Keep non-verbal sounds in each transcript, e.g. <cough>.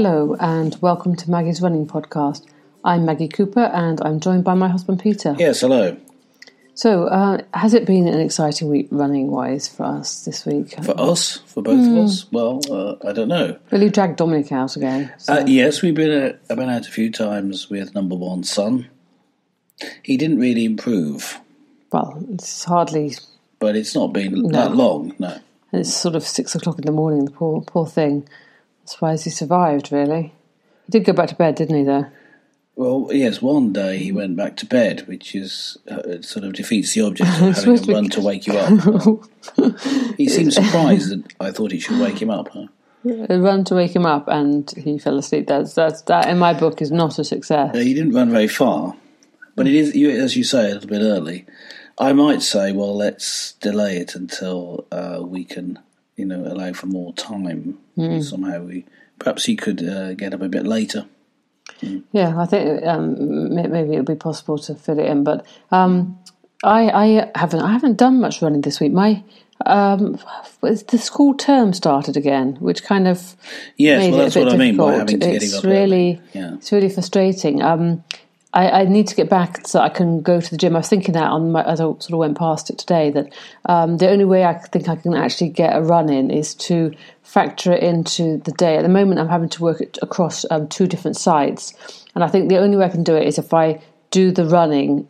Hello, and welcome to Maggie's Running Podcast. I'm Maggie Cooper, and I'm joined by my husband Peter. Yes, hello. So, uh, has it been an exciting week running wise for us this week? For us, for both of us, well, uh, I don't know. You dragged Dominic out again. so- Uh, yes, we've been uh, I've been out a few times with number one son. He didn't really improve, well, it's hardly. but it's not been that long. No, It's sort of six o'clock in the morning. The poor, poor thing. Surprised he survived. Really, he did go back to bed, didn't he? Though. well, yes, one day he went back to bed, which is uh, it sort of defeats the object <laughs> of having to run to wake you up. he seemed surprised that I thought he should wake him up. Huh? Run to wake him up, and he fell asleep. That's that's that in my book is not a success. He didn't run very far, but it is, you, as you say, a little bit early. I might say, well, let's delay it until uh, we can, you know, allow for more time. Somehow, we perhaps he could uh, get up a bit later. Yeah, I think um, maybe it'll be possible to fit it in, but um, I, I haven't I haven't done much running this week. My um, the school term started again, which kind of Yes, made well, it that's a bit what I mean by having to it's getting up really early. Yeah. it's really frustrating. Um, I, I need to get back so I can go to the gym. I was thinking that on my, as I sort of went past it today that um, the only way I think I can actually get a run in is to factor it into the day. At the moment, I'm having to work it across um, two different sites, and I think the only way I can do it is if I do the running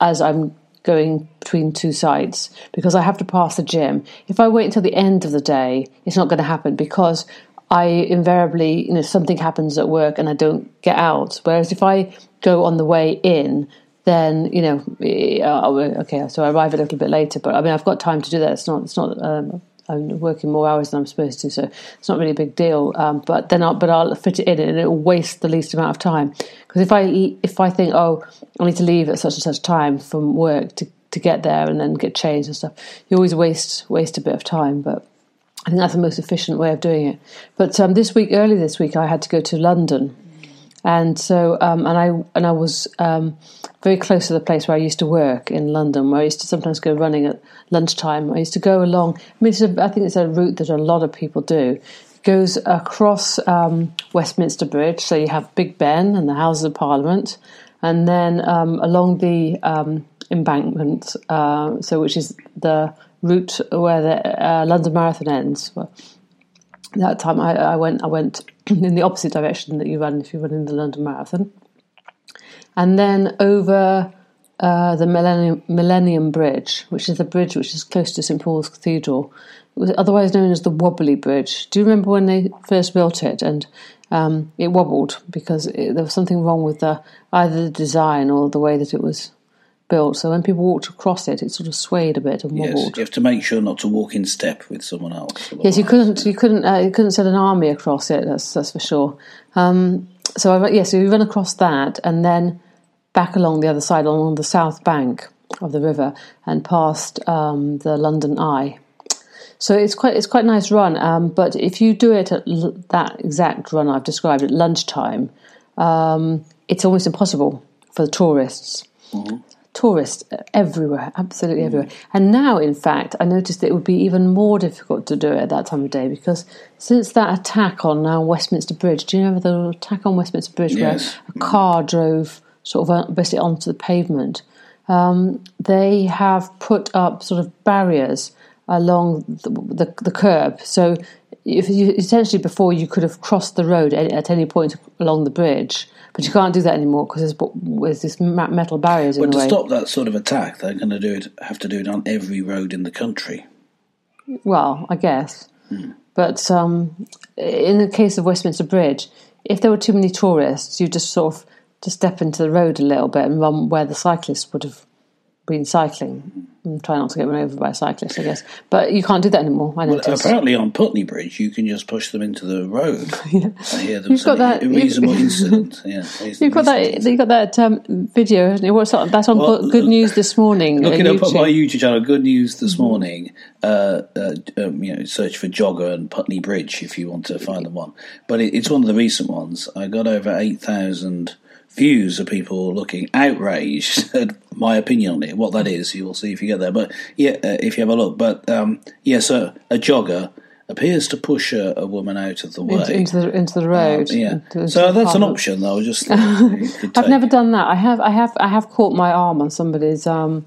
as I'm going between two sites because I have to pass the gym. If I wait until the end of the day, it's not going to happen because I invariably, you know, something happens at work and I don't get out. Whereas if I go on the way in, then you know, eh, uh, okay, so I arrive a little bit later. But I mean, I've got time to do that. It's not, it's not. Um, I'm working more hours than I'm supposed to, so it's not really a big deal. Um, but then, I'll, but I'll fit it in, and it will waste the least amount of time. Because if I if I think, oh, I need to leave at such and such time from work to, to get there and then get changed and stuff, you always waste waste a bit of time. But I think that's the most efficient way of doing it. But um, this week, early this week, I had to go to London, and so um, and I and I was um, very close to the place where I used to work in London, where I used to sometimes go running at lunchtime. I used to go along. I mean, a, I think it's a route that a lot of people do. It goes across um, Westminster Bridge, so you have Big Ben and the Houses of Parliament, and then um, along the um, embankment, uh, so which is the route where the uh, London Marathon ends. Well, that time I, I went I went <clears throat> in the opposite direction that you run if you run in the London Marathon, and then over uh, the Millennium, Millennium Bridge, which is the bridge which is close to St Paul's Cathedral, it was otherwise known as the Wobbly Bridge. Do you remember when they first built it and um, it wobbled because it, there was something wrong with the either the design or the way that it was built. So when people walked across it, it sort of swayed a bit and Yes, wobbled. you have to make sure not to walk in step with someone else. Yes, you couldn't. You couldn't. Uh, you couldn't send an army across it. That's that's for sure. Um, so I, yeah, so we run across that, and then back along the other side, along the south bank of the river, and past um, the London Eye. So it's quite it's quite a nice run. Um, but if you do it at l- that exact run I've described at lunchtime, um, it's almost impossible for the tourists tourists everywhere, absolutely everywhere. And now, in fact, I noticed it would be even more difficult to do it at that time of day because since that attack on uh, Westminster Bridge, do you remember the attack on Westminster Bridge Yes. where a car drove sort of uh, basically onto the pavement? Um, they have put up sort of barriers along the, the, the curb. So you, essentially before you could have crossed the road at, at any point along the bridge, but you can't do that anymore because there's, there's this metal barriers in But the to way. stop that sort of attack, they're going to do it. Have to do it on every road in the country. Well, I guess. But um, in the case of Westminster Bridge, if there were too many tourists, you just sort of just step into the road a little bit and run where the cyclists would have been cycling. Try not to get run over by a cyclist, I guess. But you can't do that anymore. I noticed. Apparently, on Putney Bridge, you can just push them into the road. <laughs> I hear there You've got that- reasonable <laughs> incident. Yeah, You've got that. You got that um, video. What's that? That's on Well, Good News this morning. Look on it up on my YouTube channel. Good news this morning. Uh, uh, um, you know, search for jogger and Putney Bridge if you want to find the one. But it, it's one of the recent ones. I got over eight thousand views of people looking outraged <laughs> at my opinion on it. What that is, you will see if you get there. But yeah, uh, if you have a look. But um, yeah, so a jogger appears to push a, a woman out of the way. into, into the into the road. Um, yeah, into- so that's an option though. I just <laughs> thought you could I've never done that. I have, I have, I have caught my arm on somebody's um,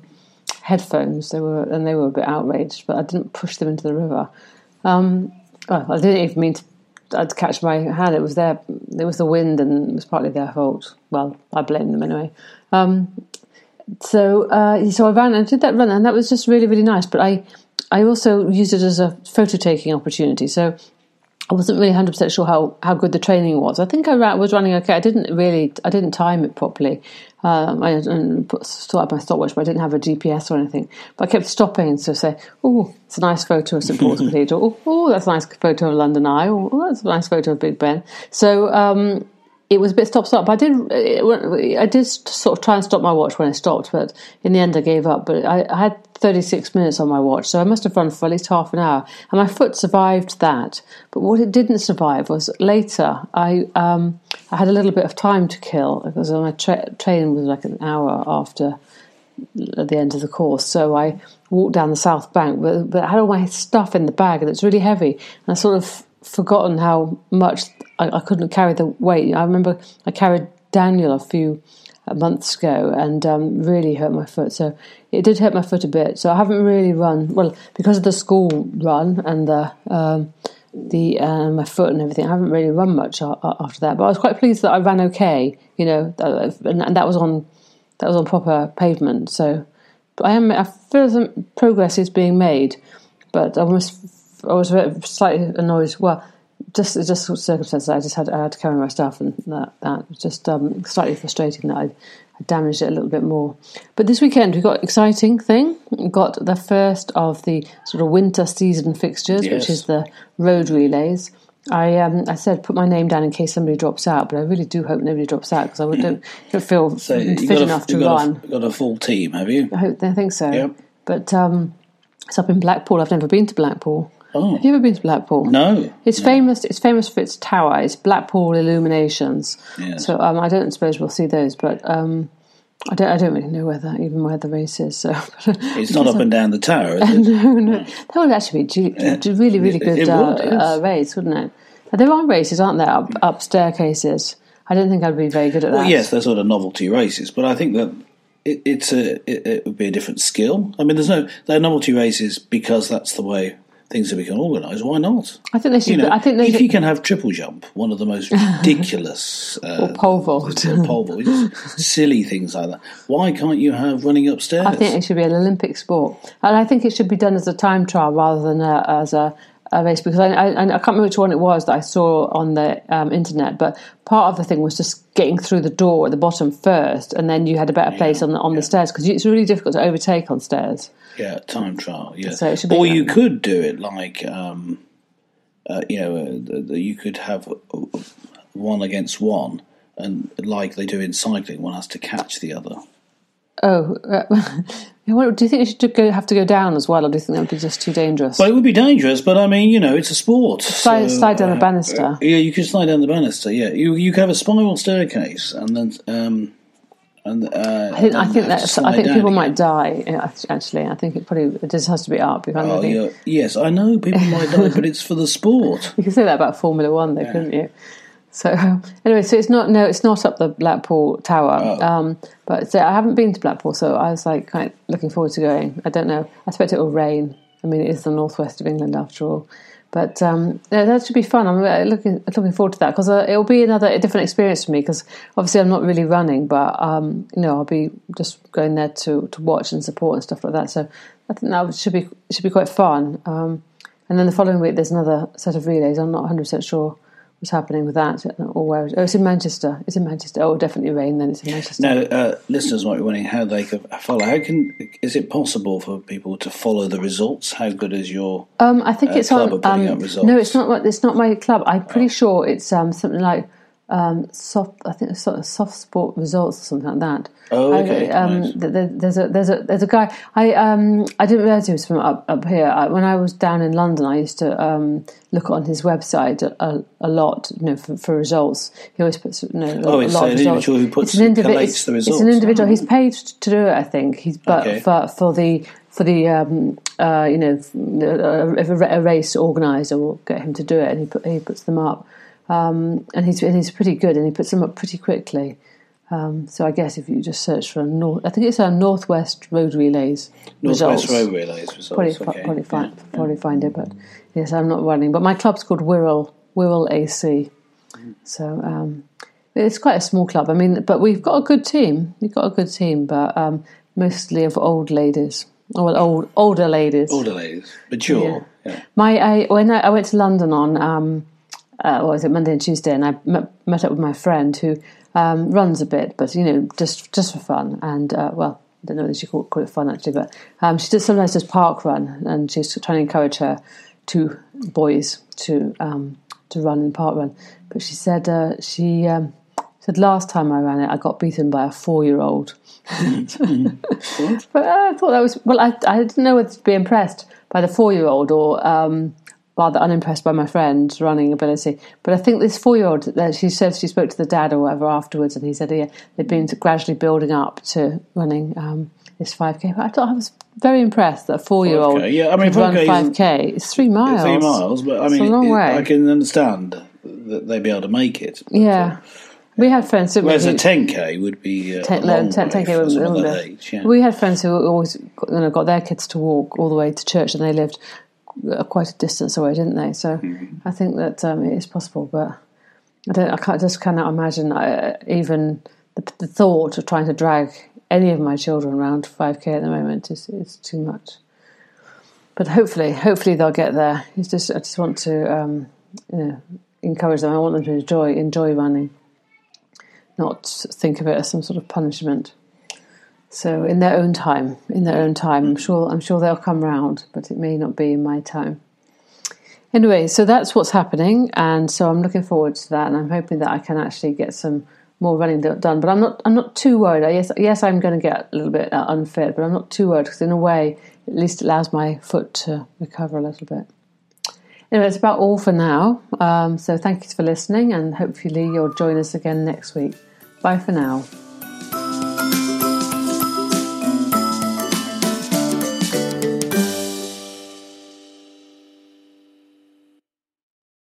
headphones. They were, and they were a bit outraged, but I didn't push them into the river. Um, well, I didn't even mean to. I'd catch my hand. It was their, it was the wind, and it was partly their fault. Well, I blame them anyway. Um, so, uh, so I ran and did that run, and that was just really, really nice. But I, I also used it as a photo taking opportunity. So I wasn't really hundred percent sure how, how good the training was. I think I ran, was running okay. I didn't really, I didn't time it properly. Um, I and put start up my stopwatch, but I didn't have a GPS or anything. But I kept stopping to say, "Oh, it's a nice photo of St Paul's <laughs> Cathedral. Oh, that's a nice photo of London Eye. Oh, that's a nice photo of Big Ben." So um, it was a bit stop start. I did, I did sort of try and stop my watch when I stopped, but in the end I gave up. But I, I had 36 minutes on my watch, so I must have run for at least half an hour, and my foot survived that. But what it didn't survive was later. I um, I had a little bit of time to kill because my tra- train was like an hour after at the end of the course. So I walked down the south bank, but, but I had all my stuff in the bag, and it's really heavy. And I sort of forgotten how much I, I couldn't carry the weight. I remember I carried Daniel a few uh, months ago and um, really hurt my foot. So it did hurt my foot a bit. So I haven't really run well because of the school run and the. Um, the uh, my foot and everything. I haven't really run much after that, but I was quite pleased that I ran okay. You know, and, that was on that was on proper pavement. So I am. I feel some progress is being made, but I was I was slightly annoyed. Well, just just sort of circumstances. I just had I had to carry my stuff, and that that was just um, slightly frustrating that I, I damaged it a little bit more. But this weekend we got exciting thing. We got the first of the sort of winter season fixtures, which is the road relays. I um, I said put my name down in case somebody drops out, but I really do hope nobody drops out because I would- don't, <clears throat> don't feel So fit enough a, to got, run. a, got a full team, have you? I hope I think so. Yep. But um, it's up in Blackpool. I've never been to Blackpool. Oh Have you ever been to Blackpool? no, It's famous. It's famous for its tower. It's Blackpool illuminations. Yes. So um, I don't suppose we'll see those, but um, I don't. I don't really know where the, even where the race is. So <laughs> it's not up and down the tower. Is it? <laughs> no, no, that would actually be ju- really, really good it uh, yes. uh, race, wouldn't it? There are races, aren't there, up, up staircases? I don't think I'd be very good at that. Well, yes, they're sort of novelty races, but I think that it, it's a it, it would be a different skill. I mean, there's no they're novelty races because that's the way things that we can organise, Why not? I think they should. You know, I think they if should. you can have triple jump, one of the most <laughs> ridiculous uh, or pole vault. or <laughs> pole vault, silly things like that. Why can't you have running upstairs? I think it should be an Olympic sport, and I think it should be done as a time trial rather than a, as a, race. Because I, I, I can't remember which one it was that I saw on the um, internet, but part of the thing was just getting through the door at the bottom first, and then you had a better place on the on the stairs because it's really difficult to overtake on stairs. Yeah, time trial. Yeah, So it should be or you could do it like, um, uh, you know, uh, the, the, you could have uh, one against one, and like they do in cycling, one has to catch the other. Oh, uh, <laughs> do you think it should go, have to go down as well, or do you think that would be just too dangerous? Well, it would be dangerous, but I mean, you know, it's a sport. slide, so, slide down the uh, banister. Yeah, you could slide down the banister. Yeah, you you could have a spiral staircase, and then um, and uh, I think, I think have to that I think people again. might die. uh, Actually, I think it probably it just has to be up. Oh, yeah. Yes, I know people might die, but it's for the sport. <laughs> You could say that about Formula One, though, couldn't you? So <laughs> anyway, so it's not no, it's not up the Blackpool Tower. Oh. Um, but so I haven't been to Blackpool, so I was like quite looking forward to going. I don't know. I expect it will rain. I mean, it is the northwest of England after all. But um, yeah, that should be fun. I'm uh, looking looking forward to that because uh, it'll be another a different experience for me. Because obviously I'm not really running, but um, you know I'll be just going there to, to watch and support and stuff like that. So I think that should be should be quite fun. Um, and then the following week there's another set of relays. I'm not 100 percent sure what's happening with that or where. Oh, it's in Manchester. It's in Manchester. Oh, definitely rain. Then it's in Manchester. Now, uh, listeners might be wondering how they could follow. How can is it possible for people to follow the results? How good is your? Um, I think uh, it's club on. Um, up results. no, it's not. It's not my club. I'm pretty sure it's um, something like um, soft. I think sort of soft sport results or something like that. Oh, I- okay, um, nice. th- th- there's a there's a there's a guy. I um I didn't realize he was from up up here. I, when I was down in London, I used to um look on his website a, a, a lot, you know, for, for results. He always puts you know, Oh, a it's lot an of results. individual who puts- It's an indivi- collates it's- the It's an individual. He's paid to do it, I think. He's but Okay. for for the for the um, uh, you know if a, a race organizer will get him to do it, and he put, he puts them up. Um, and he's and he's pretty good, and he puts them up pretty quickly. Um, so I guess if you just search for a north, I think it's a Northwest Road Relays Northwest results. Road Relays results. Probably, okay. probably find Yeah. probably find it, but yes, I'm not running. But my club's called Wirral Wirral AC, so um, it's quite a small club. I mean, but we've got a good team. We've got a good team, but um, mostly of old ladies, well, old older ladies. Older ladies, mature. Yeah. My I when I, I went to London on um, uh, what was it Monday and Tuesday, and I met, met up with my friend who um, runs a bit, but you know just just for fun. And uh, well, I don't know if she call, call it fun actually, but um, she does sometimes does park run, and she's trying to encourage her two boys to um, to run in park run. But she said uh, she um, said last time I ran it, I got beaten by a four year old. <laughs> But uh, I thought that was well. I I didn't know whether to be impressed by the four year old or um, rather unimpressed by my friend's running ability. But I think this four year old, she said she spoke to the dad or whatever afterwards, and he said yeah, they've been gradually building up to running um, this five k. But I thought I was very impressed that a four year old yeah, I mean, run 5K five isn't- k. It's three miles. Three miles, but I mean, It's a long it- way. I can understand that they'd be able to make it. but, uh, Yeah. We had friends who Whereas a 10k would be uh, Ten- no, long ten- 10K for wouldn't- someone wouldn't be. age. Yeah. We had friends who always got, you know, got their kids to walk all the way to church, and they lived uh, quite a distance away, didn't they? So Mm-hmm. I think that um, it is possible, but I don't. I can't, just cannot imagine uh, even the, the thought of trying to drag any of my children around five k at the moment is is too much. But hopefully, hopefully they'll get there. It's just I just want to um, you know encourage them. I want them to enjoy enjoy running not think of it as some sort of punishment. So in their own time, in their own time, I'm sure I'm sure they'll come round, but it may not be in my time. Anyway, so that's what's happening, and so I'm looking forward to that, and I'm hoping that I can actually get some more running done. But I'm not I'm not too worried. I- Yes, yes, I'm going to get a little bit uh, unfit, but I'm not too worried because in a way, at least it allows my foot to recover a little bit. Anyway, that's about all for now. Um, so thank you for listening, and hopefully you'll join us again next week. Bye for now.